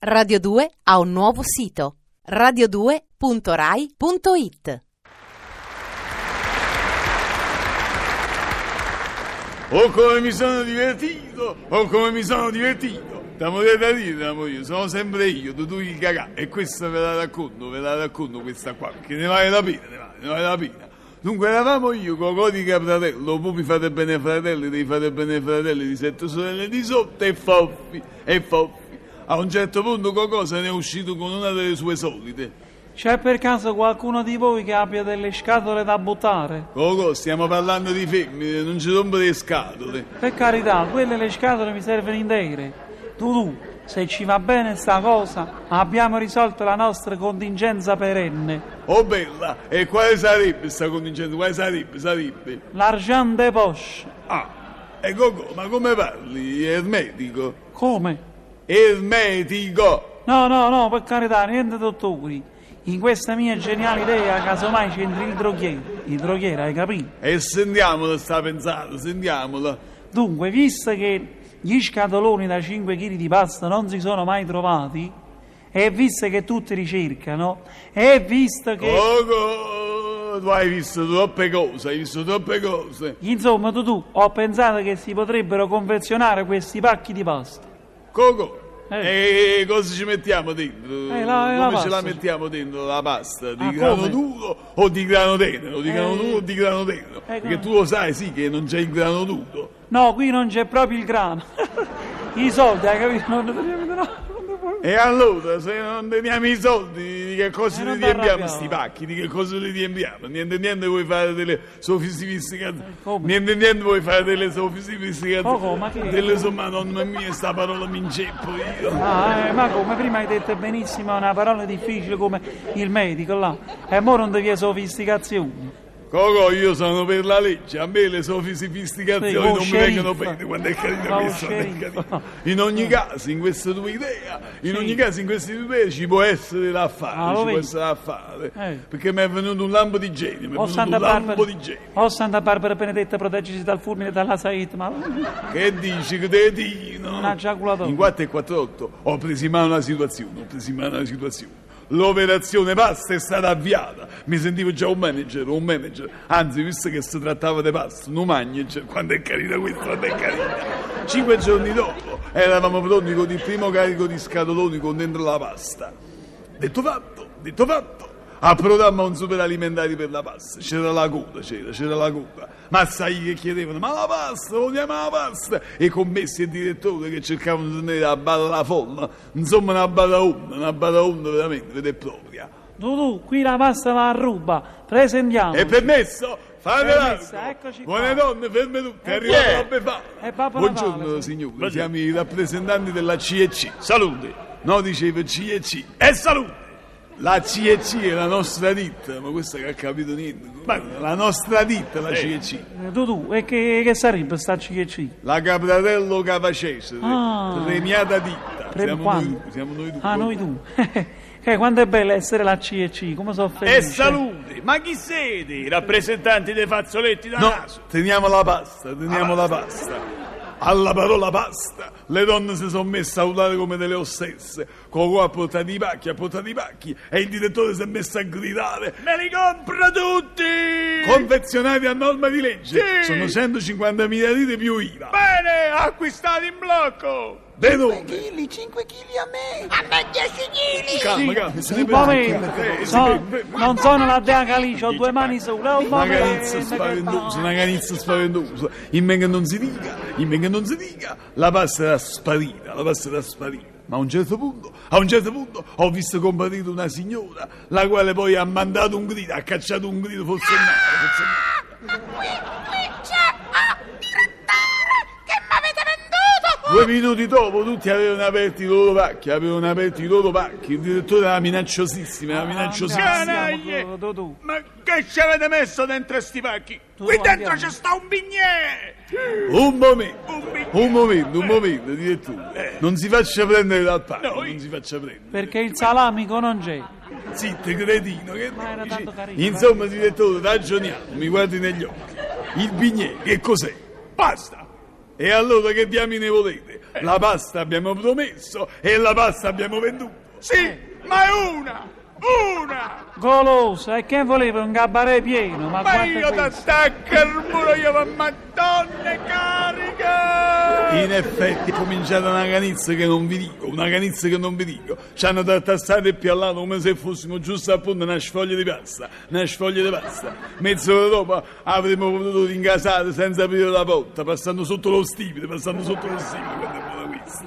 Radio 2 ha un nuovo sito radio2.rai.it Oh come mi sono divertito, oh come mi sono divertito. Da morire da dire, amore, sono sempre io, tu tu il cagà. E questa ve la racconto, ve la racconto questa qua, perché ne vale la pena, ne vale, ne vale la pena. Dunque eravamo io, Cocò di Capratello, mi fate bene fratelli, devi fare bene fratelli di sette sorelle di sotto e Foffi, e Foffi. A un certo punto se ne è uscito con una delle sue solite. C'è per caso qualcuno di voi che abbia delle scatole da buttare? Cocò, stiamo parlando di femmine, non ci rompere le scatole. Per carità, quelle le scatole mi servono intere. Tu, tu, se ci va bene sta cosa, abbiamo risolto la nostra contingenza perenne. Oh bella, e quale sarebbe questa contingenza? Quale sarebbe? Sarebbe? L'argent de poche. Ah, e Cocò, ma come parli? Ermetico? Come? Ermetico! No, no, no, per carità, niente dottori. In questa mia geniale idea, casomai c'entri il droghiere. Il droghiere, hai capito? E sentiamola sta pensata, sentiamola. Dunque, visto che gli scatoloni da 5 kg di pasta non si sono mai trovati, e visto che tutti ricercano, e visto che... Cocò, tu hai visto troppe cose, hai visto troppe cose. Insomma, tu, tu, ho pensato che si potrebbero confezionare questi pacchi di pasta. Cocò, Eh. e cosa ci mettiamo dentro? Eh, la- la come ce la mettiamo dentro la pasta? Di Ah, grano come? duro o di grano tenero? Di grano Eh. duro o di grano tenero? Eh, Perché tu lo sai, sì, che non c'è il grano duro. No, qui non c'è proprio il grano. I soldi, hai capito? Non non puoi- E allora, se non teniamo i soldi, di che cosa Eh, li riempiamo sti pacchi? Di che cosa li riempiamo? Niente, niente vuoi fare delle sofisticazioni. come? Niente, niente vuoi fare delle sofisticazioni. Poco, ma che- Delle insomma, mamma mia, sta parola mi inceppo io. Ah, eh, ma come prima hai detto benissimo una parola difficile come il medico là. E mo non devi sofisticazioni. Coco, io sono per la legge, a me le sofisticazioni non mi vengono bene quando è carino sceriffo. carino. In ogni caso, in questa tua idea, in ogni caso, in queste tue idee ci può essere da fare, Ah, ci può vedi? essere da fare. Eh. Perché mi è venuto un lampo di genio, mi è Oh venuto un lampo Barbara, di genio. oh Santa Barbara Benedetta, proteggisi dal fulmine e dalla saetta. Ma Che dici, cretino? Una giaculatore. In 4 e 48 ho preso in mano una situazione, ho preso in mano una situazione. L'operazione pasta è stata avviata. Mi sentivo già un manager, un manager. Anzi, visto che si trattava di pasta, un manager, quando è carina questa, quando è carina. Cinque giorni dopo eravamo pronti con il primo carico di scatoloni con dentro la pasta. Detto fatto, detto fatto. Approdammo a un superalimentare per la pasta. C'era la coda, c'era, c'era la coda. Ma sai che chiedevano? Ma la pasta, vogliamo la pasta? E commessi e il direttore che cercavano di tenere a balla la folla. Insomma, una balla onda, una balla onda veramente, vera e propria. tu, tu, qui la pasta va a ruba. Presentiamo. È permesso? Fate eccoci Buone donne, ferme tutte, è Eh, è? la befana. È Buongiorno Natale, sì. signori, siamo i rappresentanti della CEC. Salute. No, dicevo CEC. E salute. La CEC è la nostra ditta, ma questa che ha capito niente. La nostra ditta, la CEC. Eh, Tu, tu, e che, che sarebbe sta CC? La Capratello Cavacese, Ah. premiata ditta. Pre- siamo, quando? noi, siamo noi due. Ah, noi tu. che quanto è bello essere la CC, come so felice. E salute! Ma chi siete? I rappresentanti dei fazzoletti da No, naso? teniamo la pasta, teniamo la pasta. Alla parola pasta, le donne si sono messe a urlare come delle ossesse. Coco ha portato i pacchi, ha portato i pacchi e il direttore si è messo a gridare. Me li compro tutti! Confezionati a norma di legge, Sì. sono 150 miliardi più IVA. Bene, acquistati in blocco! Vedo, chili, 5 chili a me. A me 10 chili. calma, calma, si No, fermi. non sono la Dea Calice, ho due mani sopra. Un po' Una canizza spaventosa, una canizza spaventosa. In men che non si dica, in men che non si dica, la pasta era sparita, la pasta era sparita. Ma a un certo punto, a un certo punto, ho visto comparire una signora, la quale poi ha mandato un grido, ha cacciato un grido forsennale, forsennale. Qui, qui c'è. Due minuti dopo tutti avevano aperto i loro pacchi, avevano aperto i loro pacchi. Il direttore era minacciosissimo, era minacciosissimo. Canaglie. Ma che ci avete messo dentro sti pacchi? Tu Qui dentro c'è sta un bignè! Un momento, Un bignè. un momento, un momento, direttore. Non si faccia prendere dal pacco, Noi? non si faccia prendere. Perché il salamico non c'è. Zitto, cretino, che Ma era tanto carino, Insomma, direttore, ragioniamo, mi guardi negli occhi. Il bignè, che cos'è? Basta! E allora che diamine volete? La pasta abbiamo promesso e la pasta abbiamo venduto. Sì, ma è una! Una! Golosa, e che voleva un gabarè pieno? Ma, Ma io questo. t'attacco il muro, io ma madonna carica! In effetti è cominciata una canizza che non vi dico, una canizza che non vi dico. Ci hanno tartassato e piallato come se fossimo giusto appunto una sfoglia di pasta, una sfoglia di pasta. Mezz'ora dopo avremmo potuto ingasare senza aprire la porta, passando sotto lo stipite, passando sotto lo stipite quando è buona questa.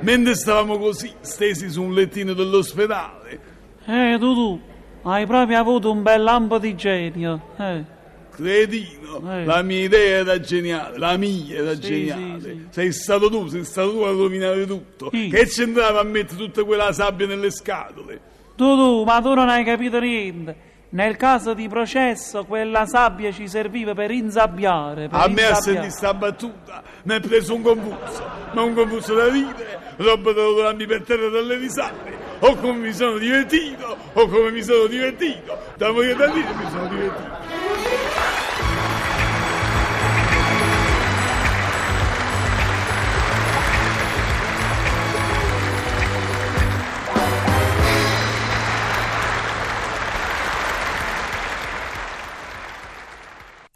Mentre stavamo così, stesi su un lettino dell'ospedale, Eh, tu, tu, hai proprio avuto un bel lampo di genio. Eh. Cretino, Eh. la mia idea era geniale, la mia era Sì, geniale. sì, sì. Sei stato tu, sei stato tu a rovinare tutto. Che c'entrava a mettere tutta quella sabbia nelle scatole? Tu, tu, ma tu non hai capito niente. Nel caso di processo, quella sabbia ci serviva per insabbiare. Per A me a insabbiare. sentire sta battuta mi è preso un convulso, ma un convulso da ridere, roba da rotolarmi per terra dalle risate. O come mi sono divertito, o come mi sono divertito. Da morire da dire mi sono divertito.